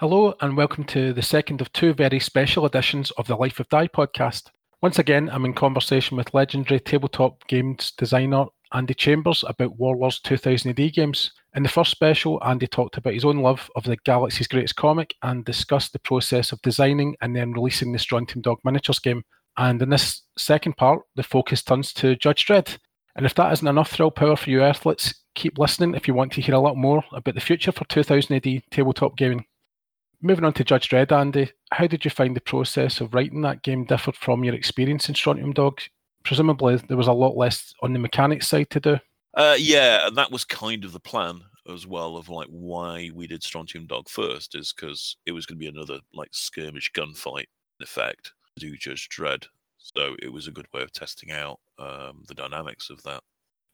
Hello, and welcome to the second of two very special editions of the Life of Die podcast. Once again, I'm in conversation with legendary tabletop games designer Andy Chambers about Warlords 2000 AD games. In the first special, Andy talked about his own love of the Galaxy's Greatest Comic and discussed the process of designing and then releasing the Strontium Dog miniatures game. And in this second part, the focus turns to Judge Dredd. And if that isn't enough thrill power for you Earthlets, keep listening if you want to hear a lot more about the future for 2000 AD tabletop gaming moving on to Judge Dredd, Andy, how did you find the process of writing that game differed from your experience in Strontium Dog? Presumably, there was a lot less on the mechanics side to do. Uh, yeah, and that was kind of the plan as well of like why we did Strontium Dog first is because it was going to be another like skirmish gunfight in effect to do Judge Dredd. So it was a good way of testing out um, the dynamics of that.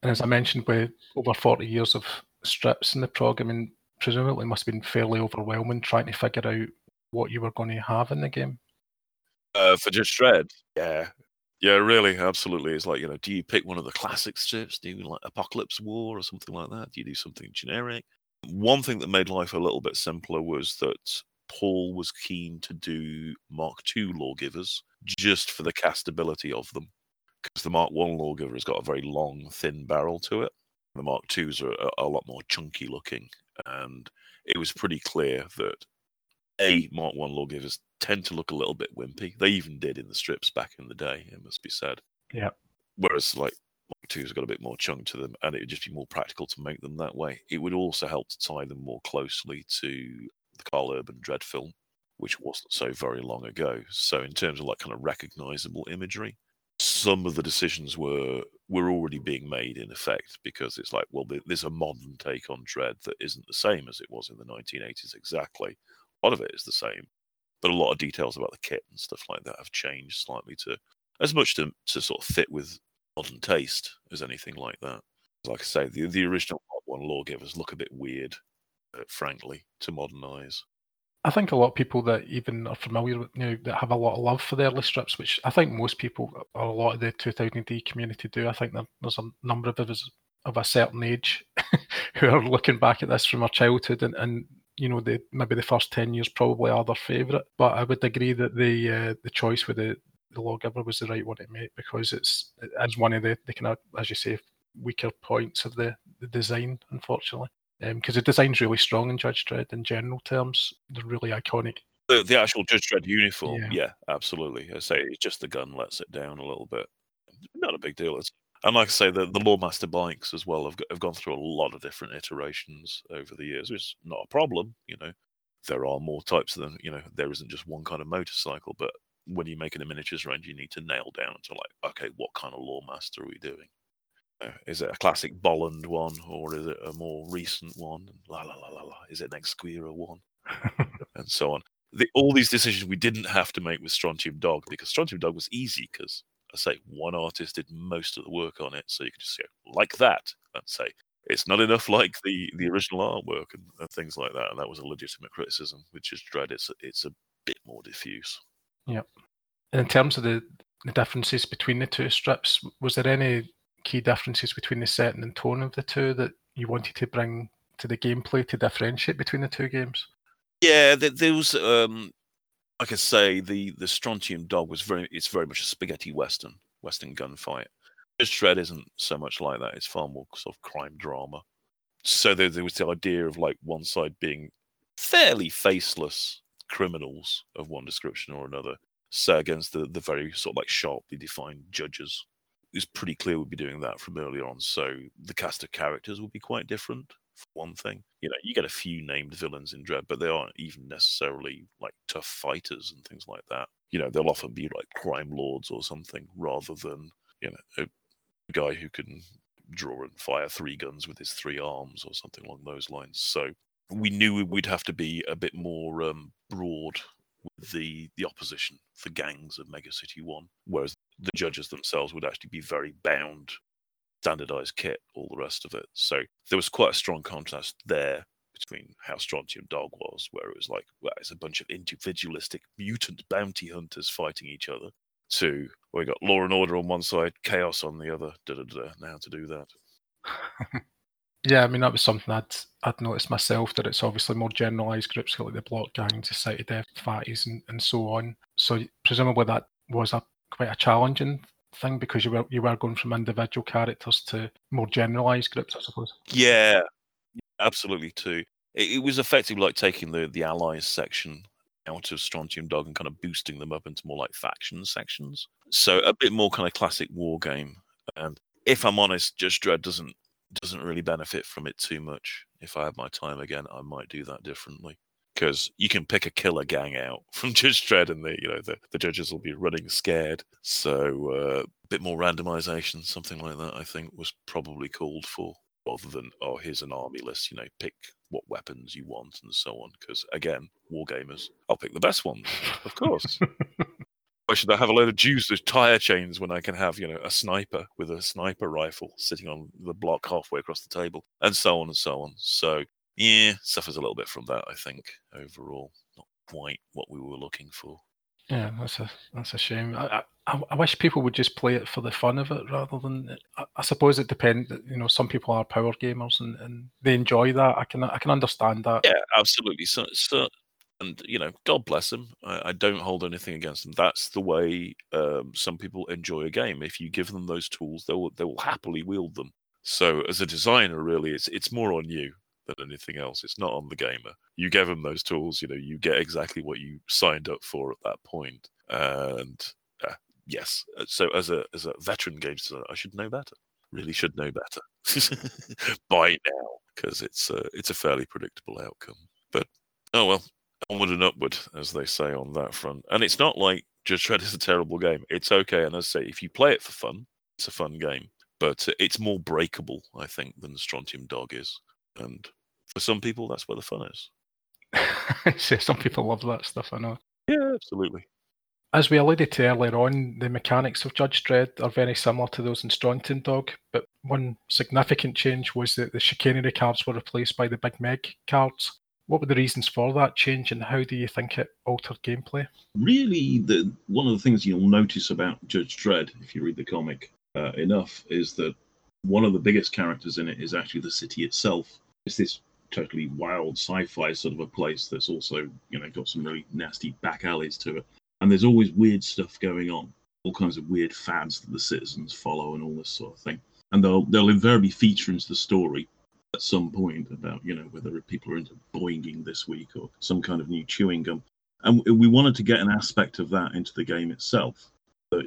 And as I mentioned, with over 40 years of strips in the prog, I mean, presumably must have been fairly overwhelming trying to figure out what you were going to have in the game. Uh, for just Dredd, yeah, yeah, really, absolutely. It's like you know, do you pick one of the classic strips? Do you like Apocalypse War or something like that? Do you do something generic? One thing that made life a little bit simpler was that Paul was keen to do Mark II lawgivers just for the castability of them, because the Mark One lawgiver has got a very long, thin barrel to it. The Mark IIs are a, a lot more chunky looking, and it was pretty clear that a Mark One lawgivers tend to look a little bit wimpy. They even did in the strips back in the day. It must be said. Yeah. Whereas like Mark Two's got a bit more chunk to them, and it would just be more practical to make them that way. It would also help to tie them more closely to the Karl Urban Dredd film, which wasn't so very long ago. So in terms of like kind of recognizable imagery, some of the decisions were were already being made in effect because it's like, well, there's a modern take on Dredd that isn't the same as it was in the 1980s exactly. A lot of it is the same, but a lot of details about the kit and stuff like that have changed slightly to as much to to sort of fit with modern taste as anything like that. Like I say, the the original one lawgivers look a bit weird, uh, frankly, to modern eyes. I think a lot of people that even are familiar with, you know, that have a lot of love for the early strips, which I think most people or a lot of the 2000 AD community do. I think there's a number of us of a certain age who are looking back at this from our childhood and, and you know, the maybe the first ten years probably are their favourite. But I would agree that the uh, the choice with the the lawgiver was the right one to make because it's it's one of the, the kind of as you say weaker points of the, the design, unfortunately because um, the design's really strong in Judge Dredd in general terms. They're really iconic. The, the actual Judge Dredd uniform, yeah. yeah, absolutely. I say it's just the gun lets it down a little bit. Not a big deal. It's, and like I say, the, the Lawmaster bikes as well have, have gone through a lot of different iterations over the years, which is not a problem. You know, there are more types than, you know, there isn't just one kind of motorcycle, but when you're making a miniatures range, you need to nail down to like, okay, what kind of Lawmaster are we doing? Uh, is it a classic Bolland one or is it a more recent one? La la la la la. Is it an Ezquerra one? and so on. The, all these decisions we didn't have to make with Strontium Dog because Strontium Dog was easy because I say one artist did most of the work on it, so you could just go like that and say it's not enough like the the original artwork and, and things like that. And that was a legitimate criticism, which is Dredd. It's it's a bit more diffuse. Yeah. And in terms of the the differences between the two strips, was there any key differences between the setting and tone of the two that you wanted to bring to the gameplay to differentiate between the two games? Yeah, there was, um, like I say, the the Strontium Dog was very, it's very much a spaghetti western, western gunfight. Judge Dredd isn't so much like that. It's far more sort of crime drama. So there, there was the idea of like one side being fairly faceless criminals of one description or another, set against the, the very sort of like sharply defined judges was pretty clear we'd be doing that from earlier on. So the cast of characters will be quite different. For one thing, you know, you get a few named villains in Dredd, but they aren't even necessarily like tough fighters and things like that. You know, they'll often be like crime lords or something, rather than you know a guy who can draw and fire three guns with his three arms or something along those lines. So we knew we'd have to be a bit more um, broad with the the opposition, the gangs of Mega City One, whereas the judges themselves would actually be very bound, standardized kit, all the rest of it. So there was quite a strong contrast there between how Strontium Dog was, where it was like, well, it's a bunch of individualistic mutant bounty hunters fighting each other, to well, we got law and order on one side, chaos on the other. Da, da, da, now to do that. Yeah, I mean that was something I'd I'd noticed myself that it's obviously more generalised groups like the block gangs, society death, fatties, and, and so on. So presumably that was a quite a challenging thing because you were you were going from individual characters to more generalised groups, I suppose. Yeah, absolutely too. It, it was effectively like taking the the allies section out of Strontium Dog and kind of boosting them up into more like faction sections. So a bit more kind of classic war game. And if I'm honest, Judge Dredd doesn't doesn't really benefit from it too much. If I had my time again, I might do that differently. Because you can pick a killer gang out from Judge Dredd, and the you know the, the judges will be running scared. So uh, a bit more randomization, something like that, I think was probably called for, rather than oh here's an army list. You know, pick what weapons you want and so on. Because again, war gamers, I'll pick the best ones, of course. Why should I have a load of juves with tire chains when I can have, you know, a sniper with a sniper rifle sitting on the block halfway across the table, and so on and so on. So yeah, suffers a little bit from that, I think. Overall, not quite what we were looking for. Yeah, that's a that's a shame. I, I, I wish people would just play it for the fun of it rather than. I, I suppose it depends. You know, some people are power gamers and, and they enjoy that. I can I can understand that. Yeah, absolutely. So, so and you know, God bless them. I, I, don't hold anything against them. That's the way um, some people enjoy a game. If you give them those tools, they will they will happily wield them. So, as a designer, really, it's it's more on you than anything else. It's not on the gamer. You give them those tools, you know, you get exactly what you signed up for at that point. And uh, yes, uh, so as a as a veteran game designer, I should know better. Really should know better by now because it's a, it's a fairly predictable outcome. But oh well, onward and upward, as they say on that front. And it's not like Judge Dredd is a terrible game. It's okay, and as I say, if you play it for fun, it's a fun game. But it's more breakable, I think, than Strontium Dog is. And for some people, that's where the fun is. See, some people love that stuff, I know. Yeah, absolutely. As we alluded to earlier on, the mechanics of Judge Dredd are very similar to those in Strontium Dog, but one significant change was that the chicanery cards were replaced by the Big Meg cards. What were the reasons for that change, and how do you think it altered gameplay? Really, the one of the things you'll notice about Judge Dredd, if you read the comic uh, enough, is that one of the biggest characters in it is actually the city itself. It's this totally wild sci-fi sort of a place that's also, you know, got some really nasty back alleys to it, and there's always weird stuff going on, all kinds of weird fads that the citizens follow, and all this sort of thing. And they'll they'll invariably feature into the story at some point about you know whether people are into boinging this week or some kind of new chewing gum. And we wanted to get an aspect of that into the game itself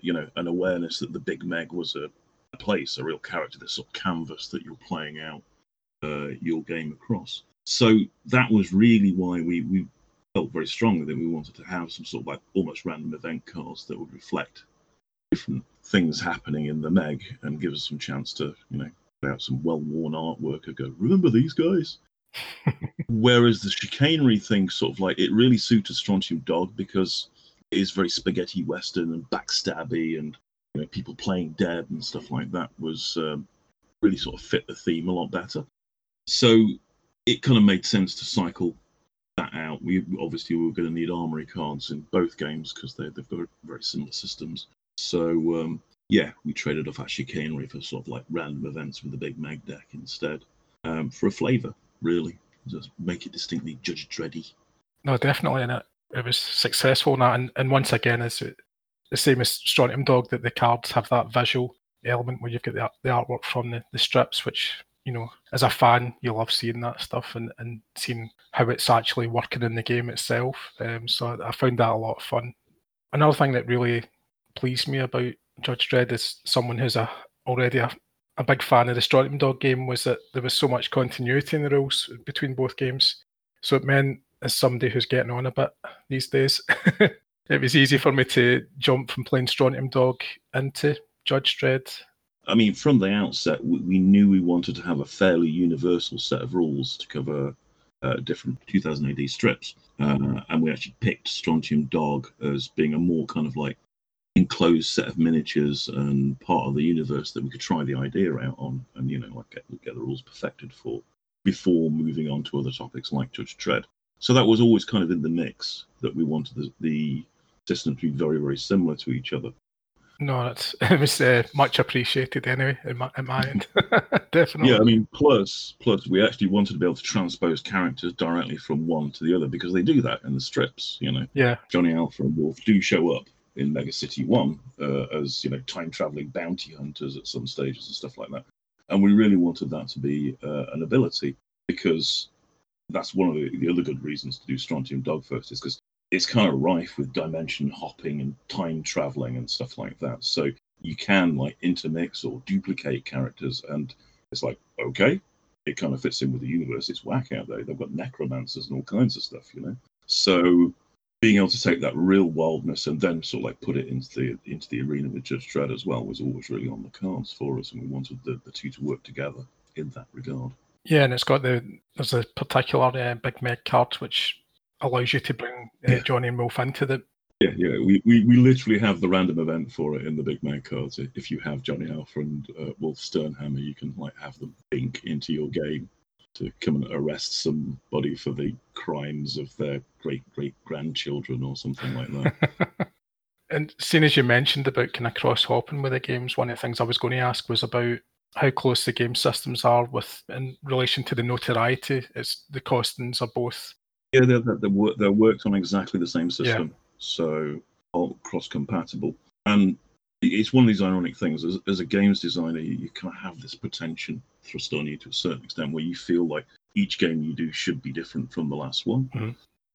you know an awareness that the big meg was a place a real character this sort of canvas that you're playing out uh, your game across so that was really why we we felt very strongly that we wanted to have some sort of like almost random event cards that would reflect different things happening in the meg and give us some chance to you know play out some well-worn artwork and go, remember these guys? Whereas the chicanery thing, sort of like, it really suited Strontium Dog because it is very spaghetti western and backstabby, and you know, people playing dead and stuff like that was um, really sort of fit the theme a lot better. So it kind of made sense to cycle that out. We obviously we were going to need armory cards in both games because they've got very similar systems. So um, yeah, we traded off our chicanery for sort of like random events with the big meg deck instead um, for a flavour, really. Just make it distinctly Judge Dreddy. No, definitely, and it, it was successful in that. And, and once again, it's the same as Strontium Dog that the cards have that visual element where you've got the, the artwork from the, the strips, which you know, as a fan, you love seeing that stuff and, and seeing how it's actually working in the game itself. Um, so I found that a lot of fun. Another thing that really pleased me about Judge Dredd is someone who's a already a, a big fan of the Strontium Dog game was that there was so much continuity in the rules between both games. So it meant as somebody who's getting on a bit these days, it was easy for me to jump from playing Strontium Dog into Judge Dredd. I mean, from the outset, we, we knew we wanted to have a fairly universal set of rules to cover uh, different 2000 AD strips. Uh, and we actually picked Strontium Dog as being a more kind of like enclosed set of miniatures and part of the universe that we could try the idea out on and you know like get, get the rules perfected for before moving on to other topics like judge dredd so that was always kind of in the mix that we wanted the, the to be very very similar to each other No, it's, it was uh, much appreciated anyway in my, in my end. Definitely. Yeah, I mean, plus, plus, we actually wanted to be able to transpose characters directly from one to the other because they do that in the strips. You know, yeah, Johnny Alpha and Wolf do show up in Mega City One uh, as you know time traveling bounty hunters at some stages and stuff like that. And we really wanted that to be uh, an ability because that's one of the, the other good reasons to do Strontium Dog first is because it's kind of rife with dimension hopping and time traveling and stuff like that. So you can like intermix or duplicate characters, and it's like okay, it kind of fits in with the universe. It's whack out there. They've got necromancers and all kinds of stuff, you know. So being able to take that real wildness and then sort of like put it into the into the arena with Judge Dredd as well was always really on the cards for us, and we wanted the, the two to work together in that regard. Yeah, and it's got the there's a particular uh, big meg card which allows you to bring uh. Johnny and Wolf into the. Yeah, yeah, we, we, we literally have the random event for it in the Big Meg cards. If you have Johnny Alpha and uh, Wolf Sternhammer, you can like have them bink into your game to come and arrest somebody for the crimes of their great great grandchildren or something like that. and seeing as you mentioned about kind of cross hopping with the games, one of the things I was going to ask was about how close the game systems are with in relation to the notoriety. It's the costings are both. Yeah, they're they're, they're worked on exactly the same system, yeah. so all cross compatible. And it's one of these ironic things as, as a games designer you, you, kind of have this pretension thrust on you to a certain extent where you feel like each game you do should be different from the last one mm-hmm.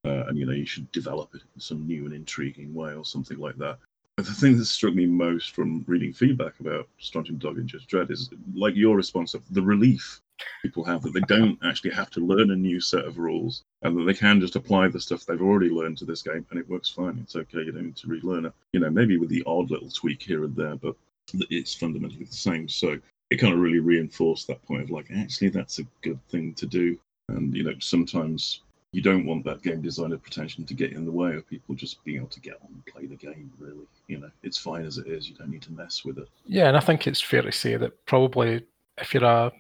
uh, and you know you should develop it in some new and intriguing way or something like that but the thing that struck me most from reading feedback about Strontium Dog and Judge Dredd is like your response of the relief people have that they don't actually have to learn a new set of rules and that they can just apply the stuff they've already learned to this game and it works fine. It's okay. You don't need to relearn it. You know, maybe with the odd little tweak here and there, but it's fundamentally the same. So it kind of really reinforced that point of like, actually, that's a good thing to do. And, you know, sometimes you don't want that game designer pretension to get in the way of people just being able to get on and play the game, really. You know, it's fine as it is. You don't need to mess with it. Yeah, and I think it's fair to say that probably if you're a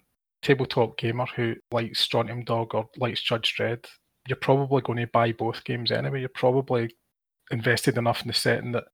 tabletop gamer who likes Strontium Dog or likes Judge Dredd, you're probably going to buy both games anyway. You're probably invested enough in the setting that.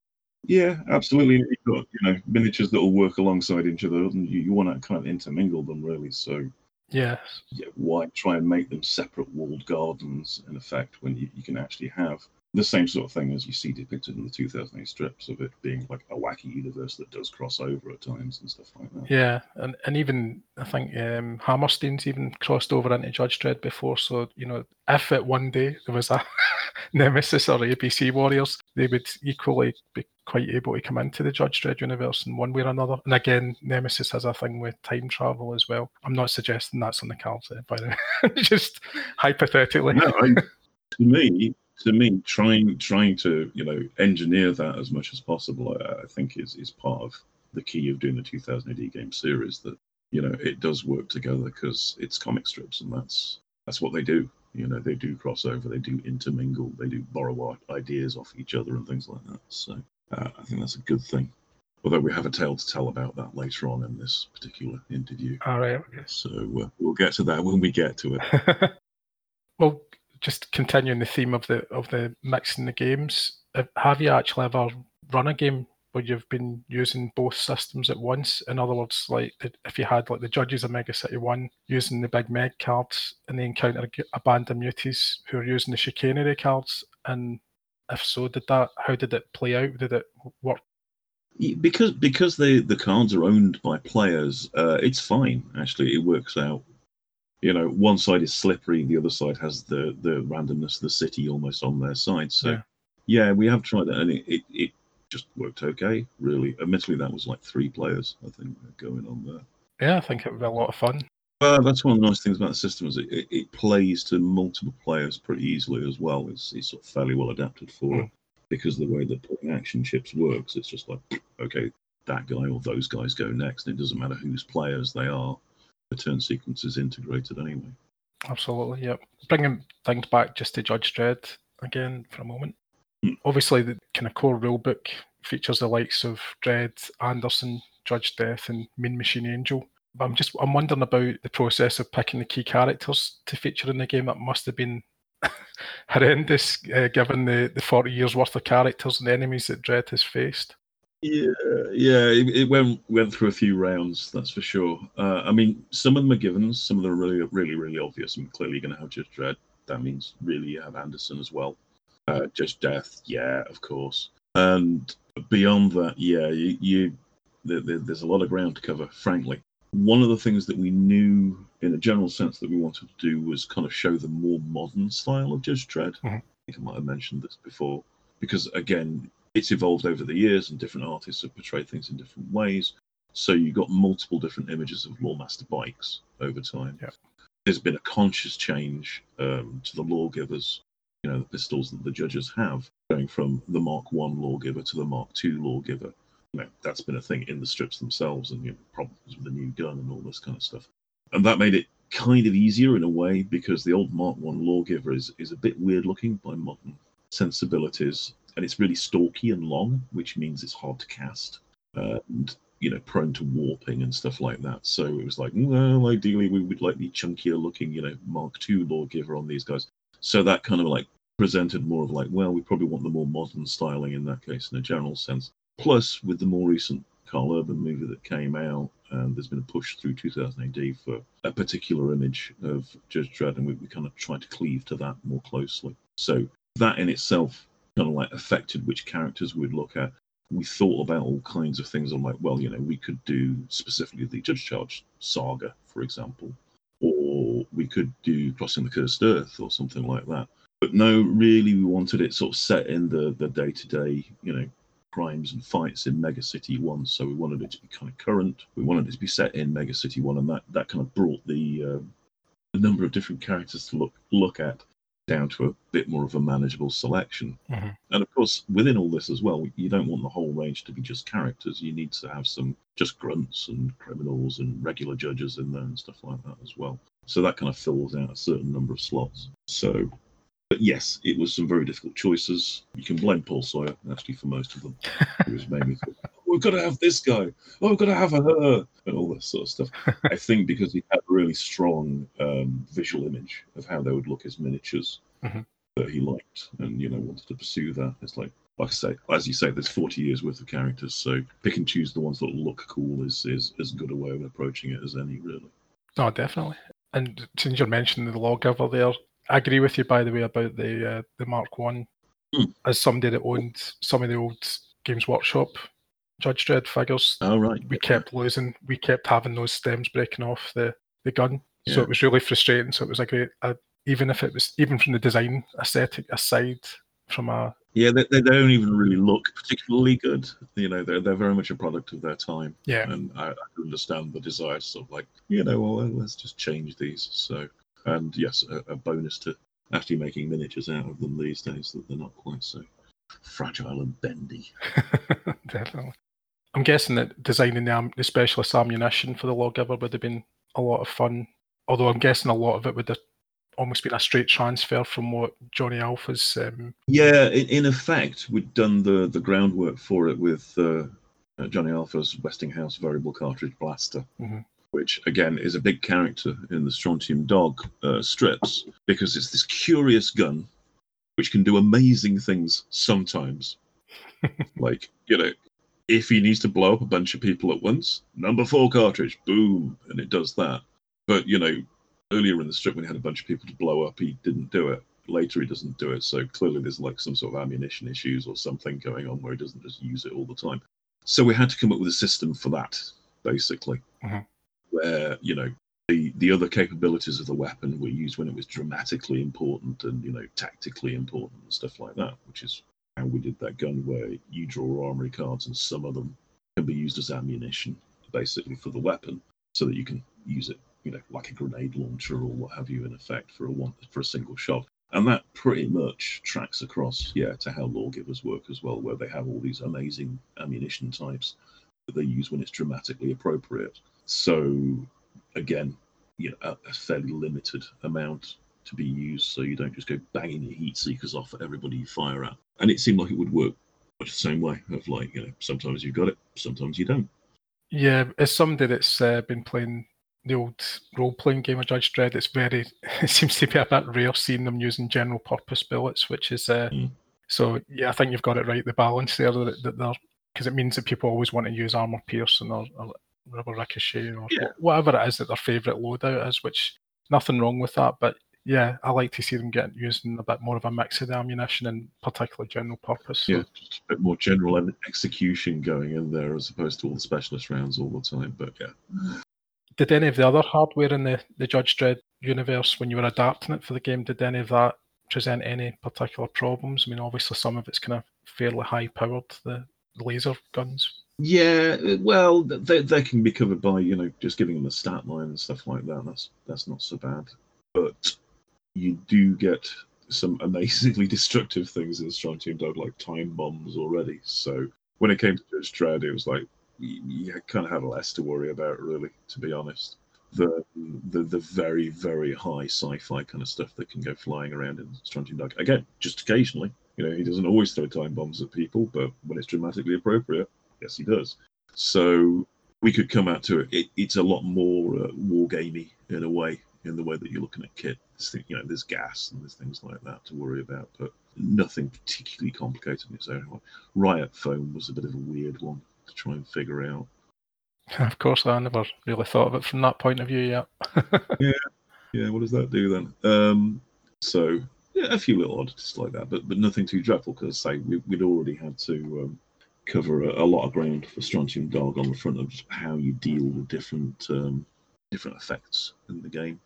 Yeah, absolutely. You've got you know miniatures that will work alongside each other, and you, you want to kind of intermingle them really. So yeah. yeah, why try and make them separate walled gardens in effect when you, you can actually have the same sort of thing as you see depicted in the 2000 AD strips of it being like a wacky universe that does cross over at times and stuff like that. Yeah, and, and even I think um, Hammerstein's even crossed over into Judge Dredd before. So you know, if it one day there was a Nemesis or ABC Warriors, they would equally be quite able to come into the Judge Dredd universe in one way or another. And again, Nemesis has a thing with time travel as well. I'm not suggesting that's on the cards, by the way, just hypothetically. No, I, to me, to me, trying trying to you know engineer that as much as possible, I, I, think is is part of the key of doing the 2000 AD game series. That you know it does work together because it's comic strips, and that's that's what they do. You know, they do crossover, they do intermingle, they do borrow ideas off each other and things like that. So uh, I think that's a good thing. Although we have a tale to tell about that later on in this particular interview. All right. Okay. So uh, we'll get to that when we get to it. well, just continuing the theme of the of the mixing the games, have you actually ever run a game where you've been using both systems at once? In other words, like if you had like the judges of Mega City One using the big Meg cards, and they encounter a band of muties who are using the chicanery cards, and if so, did that? How did it play out? Did it work because because the the cards are owned by players, uh, it's fine. Actually, it works out you know, one side is slippery, the other side has the the randomness of the city almost on their side. So, yeah, yeah we have tried that, and it, it, it just worked okay. Really, admittedly, that was like three players, I think, going on there. Yeah, I think it would be a lot of fun. Well, that's one of the nice things about the system is it, it, it plays to multiple players pretty easily as well. It's, it's sort of fairly well adapted for mm. it because the way the putting action chips works, it's just like okay, that guy or those guys go next. And it doesn't matter whose players they are the turn sequence is integrated anyway. Absolutely, yep. Bringing things back just to Judge Dredd again for a moment. Hmm. Obviously, the kind of core rulebook features the likes of Dredd, Anderson, Judge Death, and Mean Machine Angel. But I'm just I'm wondering about the process of picking the key characters to feature in the game. It must have been horrendous, uh, given the, the 40 years worth of characters and enemies that Dredd has faced. Yeah, yeah, it, it, went went through a few rounds, that's for sure. Uh, I mean, some of them are givens, some of them are really, really, really obvious. I mean, clearly going to have Judge Dredd. That means really you have Anderson as well. Uh, Judge Death, yeah, of course. And beyond that, yeah, you, you there, there's a lot of ground to cover, frankly. One of the things that we knew in a general sense that we wanted to do was kind of show the more modern style of Judge Dredd. Mm-hmm. I think I might have mentioned this before. Because again, it's evolved over the years and different artists have portrayed things in different ways. So you've got multiple different images of Lawmaster bikes over time. Yeah. There's been a conscious change um, to the lawgivers, you know, the pistols that the judges have, going from the Mark One lawgiver to the Mark Two lawgiver. You know, that's been a thing in the strips themselves and you know, problems with the new gun and all this kind of stuff. And that made it kind of easier in a way because the old Mark One lawgiver is, is a bit weird looking by modern sensibilities and it's really stalky and long, which means it's hard to cast uh, and you know prone to warping and stuff like that. So it was like, well, ideally we would like the chunkier looking, you know, Mark II lawgiver on these guys. So that kind of like presented more of like, well, we probably want the more modern styling in that case in a general sense. Plus, with the more recent Karl Urban movie that came out, and there's been a push through 2000 AD for a particular image of Judge Dredd, and we, we kind of tried to cleave to that more closely. So that in itself kind of like affected which characters we'd look at. We thought about all kinds of things. I'm like, well, you know, we could do specifically the Judge Child saga, for example, or we could do Crossing the Cursed Earth or something like that. But no, really, we wanted it sort of set in the the day to day, you know, crimes and fights in Mega City One. So we wanted it to be kind of current. We wanted it to be set in Mega City One, and that that kind of brought the uh, the number of different characters to look look at down to a bit more of a manageable selection. Mm-hmm. And of course, within all this as well, you don't want the whole range to be just characters. You need to have some just grunts and criminals and regular judges in there and stuff like that as well. So that kind of fills out a certain number of slots. So, but yes, it was some very difficult choices. You can blame Paul Sawyer actually for most of them. It was mainly oh, we've got to have this guy. Oh, we've got to have her, and all this sort of stuff. I think because he had a really strong um, visual image of how they would look as miniatures mm-hmm. that he liked, and you know wanted to pursue that. It's like, like I say, as you say, there's 40 years worth of characters, so pick and choose the ones that look cool is is as good a way of approaching it as any, really. Oh, definitely. And since you're mentioning the lawgiver there, I agree with you, by the way, about the uh, the Mark One. Mm. As somebody that owned some of the old Games Workshop Judge Dredd figures. Oh right. We kept losing. We kept having those stems breaking off the the gun. Yeah. So it was really frustrating. So it was a great, uh, even if it was even from the design aesthetic aside, from a yeah, they, they don't even really look particularly good. You know, they're they're very much a product of their time. Yeah, and I, I understand the desire, sort of like you know, well, let's just change these. So, and yes, a, a bonus to actually making miniatures out of them these days that they're not quite so fragile and bendy. Definitely. I'm guessing that designing the, the specialist ammunition for the lawgiver would have been a lot of fun. Although I'm guessing a lot of it would have almost been a straight transfer from what Johnny Alpha's. Um... Yeah, in, in, effect, we'd done the, the groundwork for it with uh, uh, Johnny Alpha's Westinghouse variable cartridge blaster. Mm-hmm. Which again is a big character in the Strontium Dog uh, strips because it's this curious gun which can do amazing things sometimes. like, you know, if he needs to blow up a bunch of people at once, number four cartridge, boom, and it does that. But you know, earlier in the strip when he had a bunch of people to blow up, he didn't do it. Later, he doesn't do it. So clearly, there's like some sort of ammunition issues or something going on where he doesn't just use it all the time. So we had to come up with a system for that, basically, mm-hmm. where you know the the other capabilities of the weapon were used when it was dramatically important and you know tactically important and stuff like that, which is we did that gun where you draw armory cards and some of them can be used as ammunition basically for the weapon so that you can use it you know like a grenade launcher or what have you in effect for a one for a single shot and that pretty much tracks across yeah to how lawgivers work as well where they have all these amazing ammunition types that they use when it's dramatically appropriate so again you know a, a fairly limited amount to be used so you don't just go banging your heat seekers off at everybody you fire at. And it seemed like it would work much the same way of like, you know, sometimes you've got it, sometimes you don't. Yeah, as somebody that's uh, been playing the old role playing game of Judge Dredd, it's very, it seems to be a bit rare seeing them using general purpose bullets, which is, uh, mm. so yeah, I think you've got it right. The balance there that, that they're because it means that people always want to use armor piercing or, or rubber ricochet or yeah. whatever it is that their favourite loadout is, which nothing wrong with that. But yeah, I like to see them get using a bit more of a mix of the ammunition and particularly general purpose. So. Yeah, just a bit more general execution going in there as opposed to all the specialist rounds all the time. But yeah. Did any of the other hardware in the, the Judge Dredd universe, when you were adapting it for the game, did any of that present any particular problems? I mean, obviously some of it's kind of fairly high powered, the laser guns. Yeah, well, they they can be covered by you know just giving them a stat line and stuff like that. That's that's not so bad, but you do get some amazingly destructive things in Strontium Dog, like time bombs already. So when it came to Judge Dredd, it was like you, you kind of had less to worry about, really, to be honest. The, the the very very high sci-fi kind of stuff that can go flying around in Strontium Dog. Again, just occasionally. You know, he doesn't always throw time bombs at people, but when it's dramatically appropriate, yes, he does. So we could come out to it. it it's a lot more uh, wargamey in a way, in the way that you're looking at kit. you know, there's gas and there's things like that to worry about, but nothing particularly complicated in its own way. Riot foam was a bit of a weird one to try and figure out. Of course, I never really thought of it from that point of view yet. yeah, yeah. What does that do then? Um, so yeah, a few little oddities like that, but but nothing too dreadful because say we, would already had to um, cover a, a, lot of ground for Strontium Dog on the front of how you deal with different um, different effects in the game.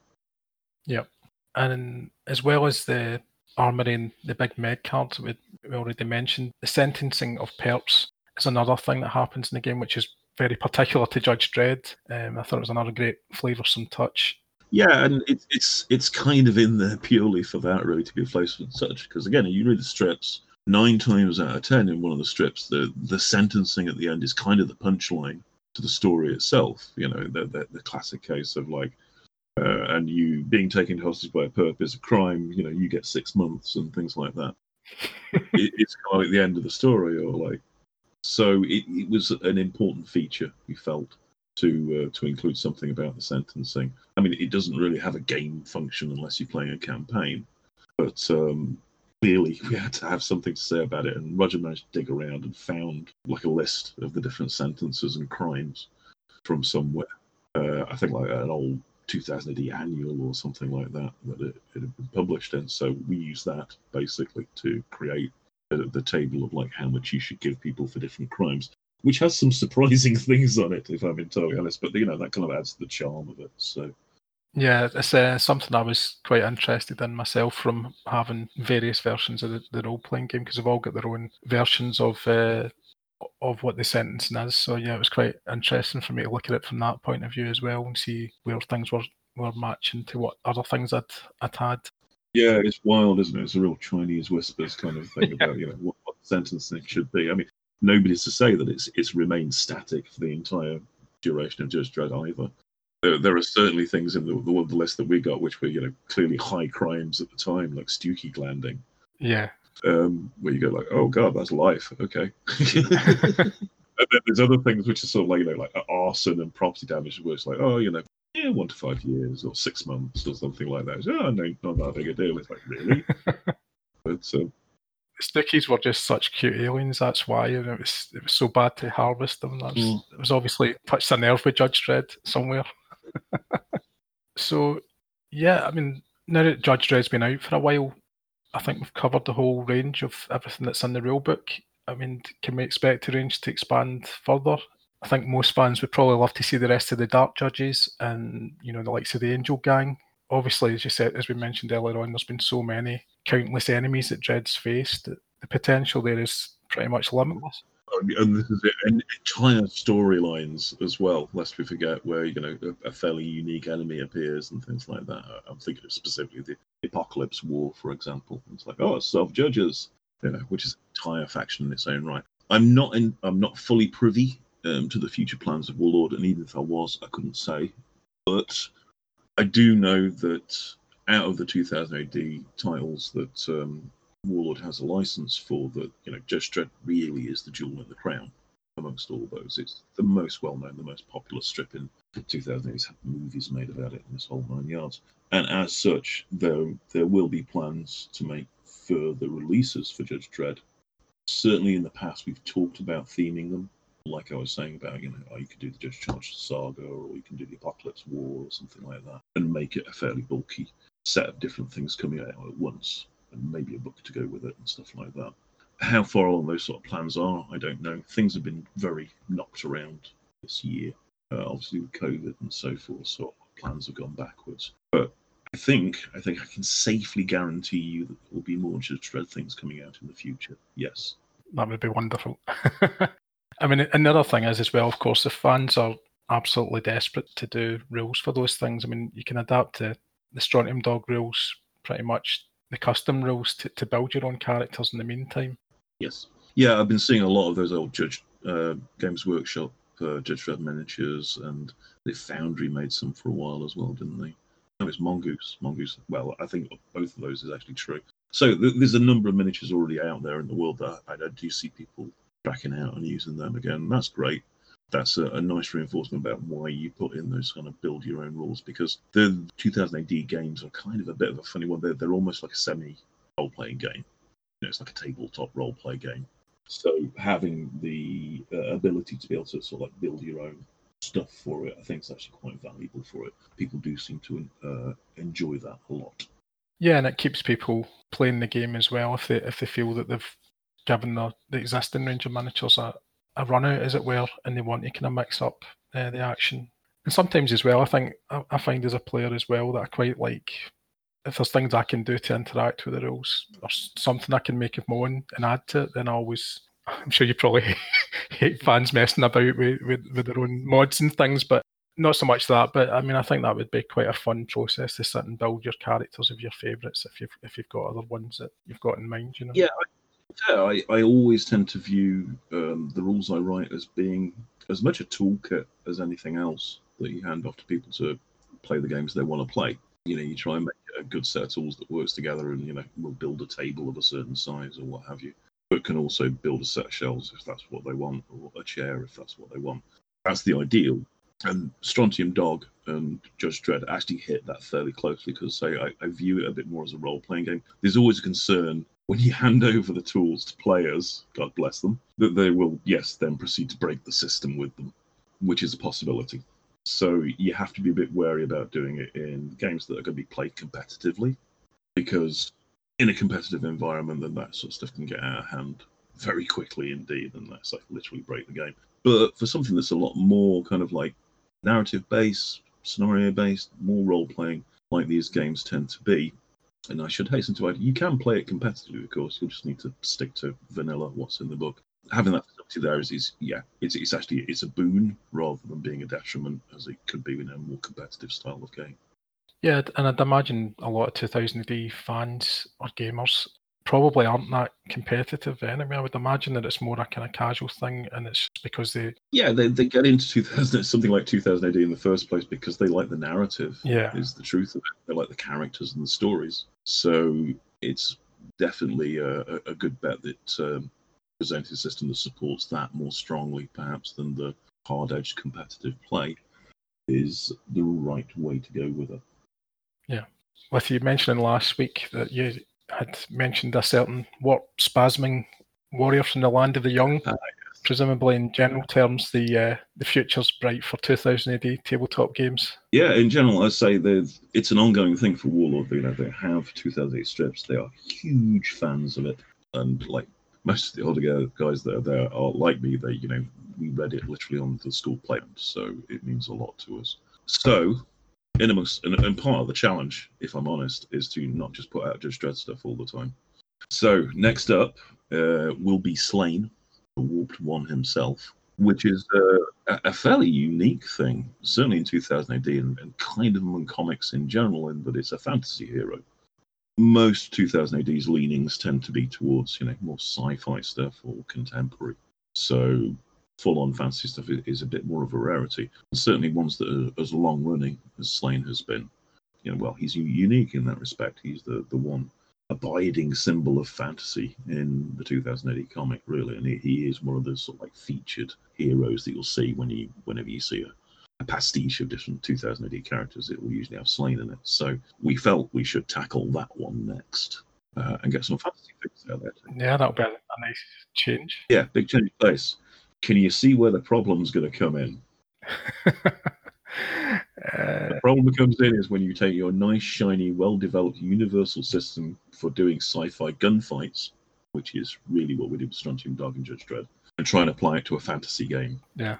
Yep, and as well as the armory and the big meg cards we, we already mentioned, the sentencing of perps is another thing that happens in the game, which is very particular to Judge Dredd. Um, I thought it was another great flavoursome touch. Yeah, and it, it's it's kind of in there purely for that, really, to be a flavoursome touch. Because again, you read the strips, nine times out of ten in one of the strips, the the sentencing at the end is kind of the punchline to the story itself. You know, the the, the classic case of like, uh, and you being taken hostage by a perp is a crime. You know, you get six months and things like that. it, it's kind of like the end of the story, or like, so it, it was an important feature we felt to uh, to include something about the sentencing. I mean, it doesn't really have a game function unless you're playing a campaign, but um, clearly we had to have something to say about it. And Roger managed to dig around and found like a list of the different sentences and crimes from somewhere. Uh, I think like an old 2000 AD annual or something like that that it, it had been published in. So we use that basically to create the, the table of like how much you should give people for different crimes which has some surprising things on it, if I'm entirely honest. But you know that kind of adds to the charm of it. So yeah, it's uh, something I was quite interested in myself from having various versions of the, the role playing game because they've all got their own versions of uh, of what the sentencing is. So yeah, it was quite interesting for me to look at it from that point of view as well and see where things were were matching to what other things I'd I'd had. Yeah, it's wild, isn't it? It's a real Chinese whispers kind of thing yeah. about you know what, what sentencing should be. I mean, nobody's to say that it's it's remained static for the entire duration of Judge Dredd either. There, there are certainly things in the, the, the list that we got which were you know clearly high crimes at the time, like Stookie Glanding. Yeah. Um, where you go like, oh god, that's life. Okay. and then there's other things which are sort of like you know like arson and property damage, where it's like, oh, you know, yeah, one to five years or six months or something like that. oh, no, not that big a deal. It's like really. but um, Stookies were just such cute aliens. That's why it was it was so bad to harvest them. That's, mm. It was obviously touched a nerve with Judge Dredd somewhere. so, yeah, I mean, now that Judge Dredd's been out for a while, I think we've covered the whole range of everything that's in the rulebook. I mean, can we expect the range to expand further? I think most fans would probably love to see the rest of the Dark Judges and you know the likes of the Angel Gang. Obviously, as you said, as we mentioned earlier on, there's been so many countless enemies that Dredd's faced. The potential there is pretty much limitless. And this is. And entire storylines as well, lest we forget, where you know a, a, fairly unique enemy appears and things like that. I'm thinking of specifically the Apocalypse War, for example. It's like, oh, Sov judges, you know, which is an entire faction in its own right. I'm not in. I'm not fully privy um, to the future plans of Warlord, and even if I was, I couldn't say. But I do know that out of the 2000 AD titles that um, Warlord has a license for, that you know, Judge Dredd really is the jewel in the crown amongst all those. It's the most well known, the most popular strip in 2000 AD. movies made about it in this whole nine yards. And as such, there there will be plans to make further releases for Judge Dredd. certainly in the past we've talked about theming them. Like I was saying about, you know, oh, you could do the Judge Discharge Saga or you can do the Apocalypse War or something like that and make it a fairly bulky set of different things coming out at once and maybe a book to go with it and stuff like that. How far along those sort of plans are, I don't know. Things have been very knocked around this year, uh, obviously with COVID and so forth. So plans have gone backwards. But I think I think I can safely guarantee you that there will be more Judge Dredd things coming out in the future. Yes. That would be wonderful. I mean, another thing is as well, of course, the fans are absolutely desperate to do rules for those things. I mean, you can adapt the, the Strontium Dog rules, pretty much the custom rules to, to build your own characters in the meantime. Yes. Yeah, I've been seeing a lot of those old Judge uh, Games Workshop uh, Judge Dredd miniatures, and the Foundry made some for a while as well, didn't they? No, it's Mongoose. Mongoose. Well, I think both of those is actually true. So th- there's a number of miniatures already out there in the world that I, I do see people backing out and using them again. That's great. That's a, a, nice reinforcement about why you put in those kind of build your own rules because the 2000 AD games are kind of a bit of a funny one. They're, they're almost like a semi role playing game. You know, it's like a tabletop role play game. So having the uh, ability to be able to sort of like build your own stuff for it, I think is actually quite valuable for it. People do seem to uh, enjoy that a lot. Yeah, and it keeps people playing the game as well if they if they feel that they've given the, the existing Ranger miniatures a, a run out, as it were, and they want to kind of mix up uh, the action. And sometimes as well, I think I, I find as a player as well that I quite like if there's things I can do to interact with the rules or something I can make of my own and add to it, then I always I'm sure you probably hate fans messing about with, with, with their own mods and things, but not so much that. But I mean, I think that would be quite a fun process to sit and build your characters of your favourites if you've if you've got other ones that you've got in mind. You know. Yeah, I, I always tend to view um, the rules I write as being as much a toolkit as anything else that you hand off to people to play the games they want to play. You know, you try and make a good set of tools that works together, and you know, will build a table of a certain size or what have you but can also build a set of shelves if that's what they want, or a chair if that's what they want. That's the ideal. And Strontium Dog and Judge Dredd actually hit that fairly closely because I, I view it a bit more as a role playing game. There's always a concern when you hand over the tools to players, God bless them, that they will, yes, then proceed to break the system with them, which is a possibility. So you have to be a bit wary about doing it in games that are going to be played competitively because in a competitive environment, then that sort of stuff can get out of hand very quickly indeed, and that's like literally break the game. But for something that's a lot more kind of like narrative based, scenario based, more role playing, like these games tend to be, and I should hasten to add, you can play it competitively, of course. You'll just need to stick to vanilla, what's in the book. Having that facility there is, is yeah, it's it's actually it's a boon rather than being a detriment, as it could be in a more competitive style of game. Yeah, and I'd imagine a lot of 2000 AD fans or gamers probably aren't that competitive anyway. I would imagine that it's more a kind of casual thing, and it's because they yeah they, they get into 2000 something like 2000 AD in the first place because they like the narrative. Yeah, is the truth of it. They like the characters and the stories. So it's definitely a, a good bet that um, presenting a system that supports that more strongly, perhaps, than the hard-edged competitive play is the right way to go with it. Yeah. With you mentioning last week that you had mentioned a certain warp spasming warrior from the land of the young. Uh, Presumably, in general terms, the uh, the future's bright for 2000 AD tabletop games. Yeah, in general, I say it's an ongoing thing for Warlord. You know, they have 2000 AD strips. They are huge fans of it, and like most of the older guys that are there are like me. They, you know, we read it literally on the school playground, so it means a lot to us. So Inimus, and, and part of the challenge, if I'm honest, is to not just put out Judge Dredd stuff all the time. So next up uh, will be Sláine, the Warped One himself, which is uh, a fairly unique thing, certainly in 2000 AD and, and kind of among comics in general, in that it's a fantasy hero. Most 2000 AD's leanings tend to be towards, you know, more sci-fi stuff or contemporary. So full on fantasy stuff is, a bit more of a rarity. And certainly ones that are as long running as Sláine has been. You know, well, he's unique in that respect. He's the, the one abiding symbol of fantasy in the 2000 AD comic, really, and he, he is one of the sort of like featured heroes that you'll see when you whenever you see a, a pastiche of different 2000 AD characters. It will usually have Sláine in it. So we felt we should tackle that one next. uh, and get some fantasy things out there. Too. Yeah, that'll be a, nice change. Yeah, big change of pace. Can you see where the problem's going to come in? uh, The problem that comes in is when you take your nice, shiny, well-developed universal system for doing sci-fi gunfights, which is really what we did with Strontium Dog and Judge Dredd, and try and apply it to a fantasy game. Yeah.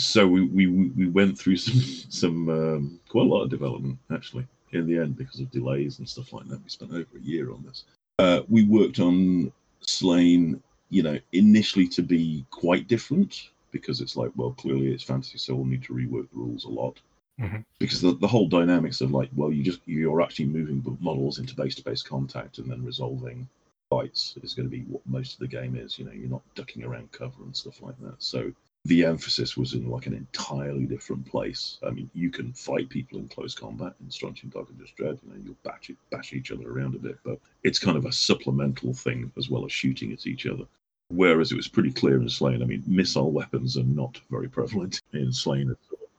So we we, we went through some some um, quite a lot of development actually in the end because of delays and stuff like that. We spent over a year on this. Uh, we worked on Sláine, you know, initially to be quite different because it's like, well, clearly it's fantasy, so we'll need to rework the rules a lot. Mhm. Because the, the whole dynamics of like, well, you just you're actually moving models into base-to-base contact and then resolving fights is going to be what most of the game is. You know, you're not ducking around cover and stuff like that. So the emphasis was in like an entirely different place. I mean, you can fight people in close combat in Strontium Dog and Judge Dredd. You know, you'll bash, bash each other around a bit, but it's kind of a supplemental thing as well as shooting at each other. Whereas it was pretty clear in Sláine. I mean, missile weapons are not very prevalent in Sláine.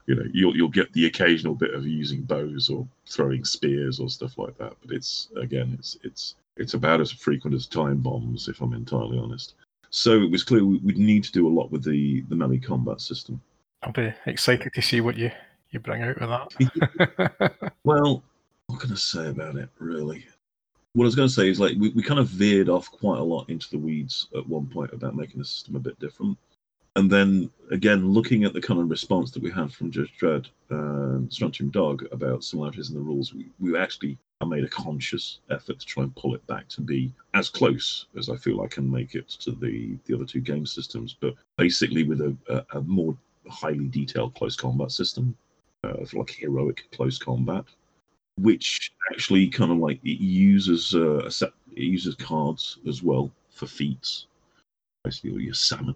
You know, you'll you'll get the occasional bit of using bows or throwing spears or stuff like that, but it's again, it's it's it's about as frequent as time bombs, if I'm entirely honest. So it was clear we'd need to do a lot with the the melee combat system. I'll be excited to see what you, you bring out with that. Well, what can I say about it, really? What I was going to say is like we, we kind of veered off quite a lot into the weeds at one point about making the system a bit different. And then again, looking at the kind of response that we had from Judge Dredd and Strontium Dog about similarities in the rules, we, we actually made a conscious effort to try and pull it back to be as close as I feel I can make it to the, the other two game systems, but basically with a, a, a more highly detailed close combat system, uh, for like heroic close combat which actually kind of like it uses uh, a set, it uses cards as well for feats, basically your salmon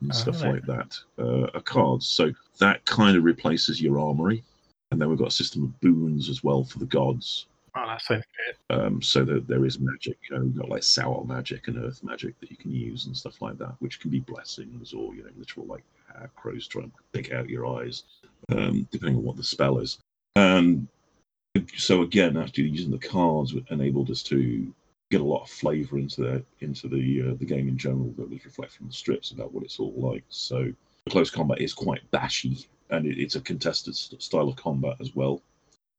and Ah, stuff right. like that. Uh, are cards, so that kind of replaces your armory, and then we've got a system of boons as well for the gods. oh, that sounds great. Um, so that there is magic, you know, we've got like sour magic and earth magic that you can use and stuff like that, which can be blessings or you know literal like uh, crows trying to pick out your eyes, um, depending on what the spell is. And so again, actually using the cards enabled us to get a lot of flavour into the into the uh, the game in general that was reflected from the strips about what it's all like. So close combat is quite bashy, and it, it's a contested st- style of combat as well.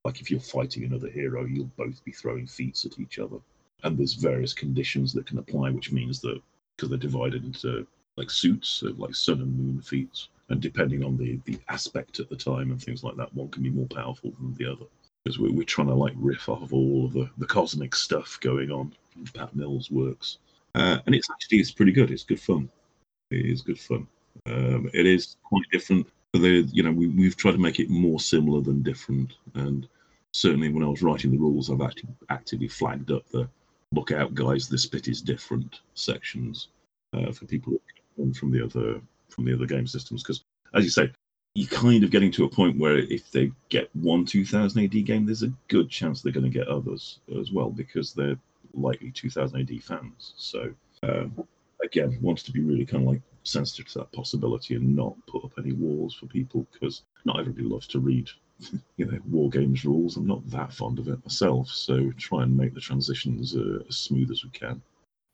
Like if you're fighting another hero, you'll both be throwing feats at each other, and there's various conditions that can apply, which means that because they're divided into like suits, so like sun and moon feats, and depending on the the aspect at the time and things like that, one can be more powerful than the other because we're, we're trying to like riff off of all of the, the cosmic stuff going on in Pat Mills' works. Uh, and it's actually it's pretty good. It's good fun. It is good fun. Um, it is quite different. The you know we we've tried to make it more similar than different. And certainly when I was writing the rules, I've actually actively flagged up the look out, guys. This bit is different sections uh, for people from the other from the other game systems because as you say, you're kind of getting to a point where if they get one 2000 AD game, there's a good chance they're going to get others as well because they're likely 2000 AD fans. So um, again, wants to be really kind of like sensitive to that possibility and not put up any walls for people because not everybody loves to read, you know, war games rules. I'm not that fond of it myself, so try and make the transitions uh, as smooth as we can.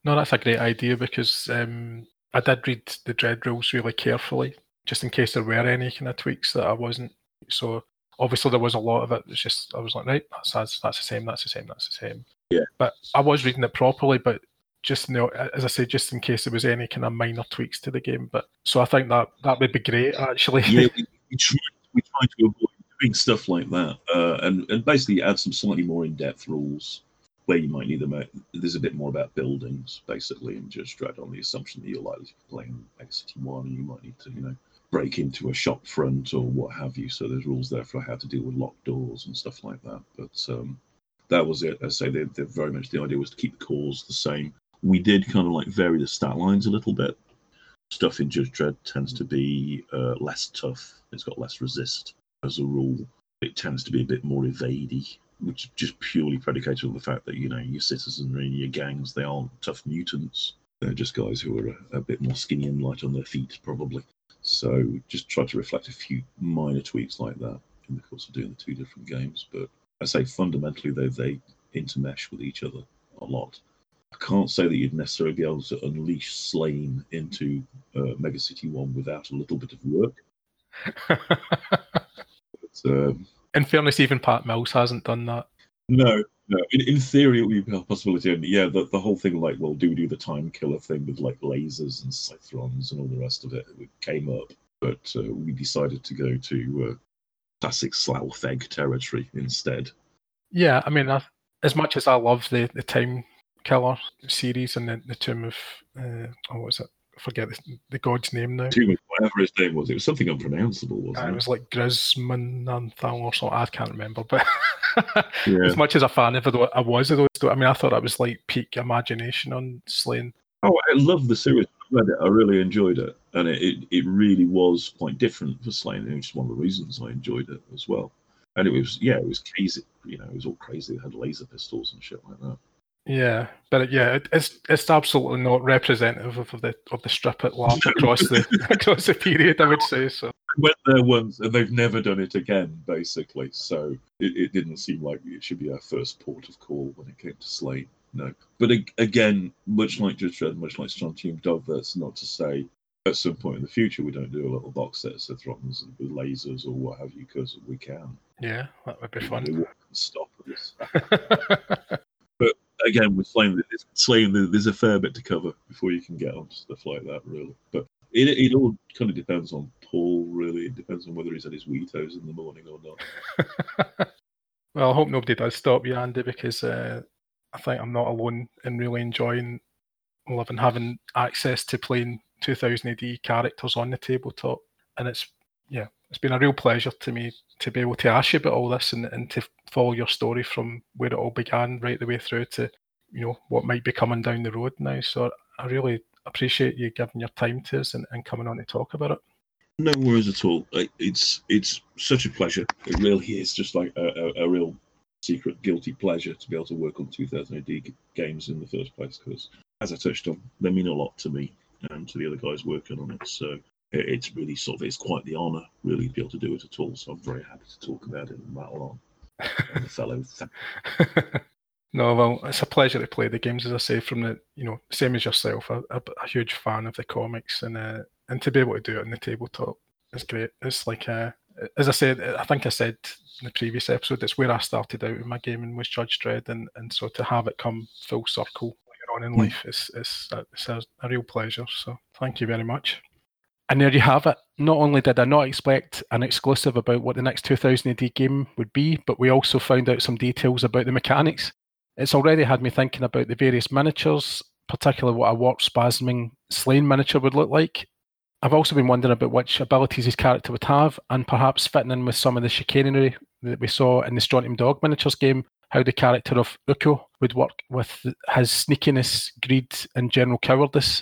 No, that's a great idea because um, I did read the Dredd rules really carefully, just in case there were any kind of tweaks that I wasn't. So obviously there was a lot of it. It's just I was like, right, that's that's, that's the same, that's the same, that's the same. Yeah. But I was reading it properly, but just you know, as I say, just in case there was any kind of minor tweaks to the game. But so I think that that would be great actually. yeah, we, we try we try to avoid doing stuff like that, uh, and and basically add some slightly more in depth rules where you might need them. Out. There's a bit more about buildings basically, and Judge Dredd on the assumption that you're likely to be playing City One, and you might need to you know break into a shop front or what have you. So there's rules there for how to deal with locked doors and stuff like that. But um, that was it. I say they, they very much the idea was to keep the cores the same. We did kind of like vary the stat lines a little bit stuff in Judge Dredd tends to be uh, less tough. It's got less resist as a rule. It tends to be a bit more evadey, which is just purely predicated on the fact that you know your citizenry and your gangs they aren't tough mutants. They're just guys who are a, a bit more skinny and light on their feet, probably. So just try to reflect a few minor tweaks like that in the course of doing the two different games. But I say fundamentally though, they intermesh with each other a lot. I can't say that you'd necessarily be able to unleash Sláine into uh, Mega City One without a little bit of work. but, um, In fairness, even Pat Mills hasn't done that. no, no. In, in theory, it would be a possibility. And yeah, the, the whole thing, like, well, do we do the time killer thing with like lasers and Cythrons and all the rest of it? It came up, but uh, we decided to go to uh, classic Slough Feg territory instead. Yeah, I mean, I, as much as I love the, the Time Killer series and the, the Tomb of, uh, oh, what was it? I forget the, the god's name now. Too much, whatever his name was, it was something unpronounceable, Uh, wasn't it it? was like Grismananthal or something. I can't remember, but Yeah. as much as a fan of it, I was of those. two, I mean, I thought that was like peak imagination on Sláine. Oh, I love the series. I read it. I really enjoyed it, and it, it, it really was quite different for Sláine, which is one of the reasons I enjoyed it as well. And it was, yeah, it was crazy. You know, it was all crazy. It had laser pistols and shit like that. Yeah, but it, yeah, it, it's it's absolutely not representative of the of the strip at large across the across the period. I would say so. Went there once, and they've never done it again, basically. So it, it didn't seem like it should be our first port of call when it came to Sláine. No, but ag- again, much like Judge Dredd, much like Strontium Dog, that's not to say at some point in the future we don't do a little box set of Cythrons with lasers or what have you, because we can. Yeah, that would be fun. won't stop us. again with Sláine, it's there's a fair bit to cover before you can get on to stuff like that, really. But it, it all kind of depends on Paul, really. It depends on whether he's had his Weetos in the morning or not. well, I hope nobody does stop you, Andy, because uh, I think I'm not alone in really enjoying loving having access to playing 2000 AD characters on the tabletop, and it's yeah, it's been a real pleasure to me to be able to ask you about all this and, and to follow your story from where it all began right the way through to you know what might be coming down the road now. So I really appreciate you giving your time to us and, and coming on to talk about it. No worries at all. It's it's such a pleasure. It really is just like a, a, a real secret guilty pleasure to be able to work on 2000 AD games in the first place because, as I touched on, they mean a lot to me and to the other guys working on it. So it's really sort of it's quite the honour really to be able to do it at all. So I'm very happy to talk about it and rattle on. And fellow, no, well, it's a pleasure to play the games, as I say, from the you know same as yourself, a, a, a huge fan of the comics, and uh, and to be able to do it on the tabletop is great. It's like, uh, as I said, I think I said in the previous episode, it's where I started out in my gaming was Judge Dredd, and and so to have it come full circle later on in Mm. life is is a, it's a, a real pleasure. So thank you very much. And there you have it. Not only did I not expect an exclusive about what the next 2000 AD game would be, but we also found out some details about the mechanics. It's already had me thinking about the various miniatures, particularly what a warp spasming Sláine miniature would look like. I've also been wondering about which abilities his character would have, and perhaps fitting in with some of the chicanery that we saw in the Strontium Dog miniatures game, how the character of Ukko would work with his sneakiness, greed, and general cowardice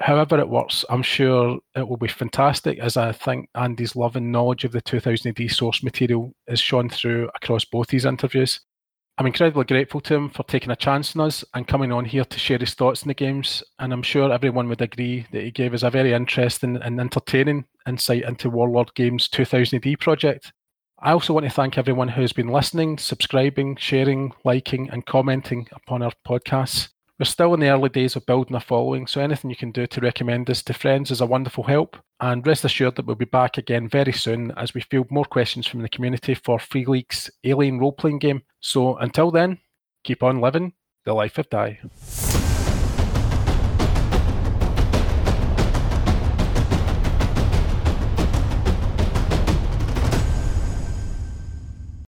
however it works, I'm sure it will be fantastic as I think Andy's love and knowledge of the 2000 AD source material is shown through across both these interviews. I'm incredibly grateful to him for taking a chance on us and coming on here to share his thoughts on the games, and I'm sure everyone would agree that he gave us a very interesting and entertaining insight into Warlord Games' 2000 AD project. I also want to thank everyone who has been listening, subscribing, sharing, liking, and commenting upon our podcasts. We're still in the early days of building a following, so anything you can do to recommend us to friends is a wonderful help. And rest assured that we'll be back again very soon as we field more questions from the community for Free League's Alien role playing game. So until then, keep on living the life of Die.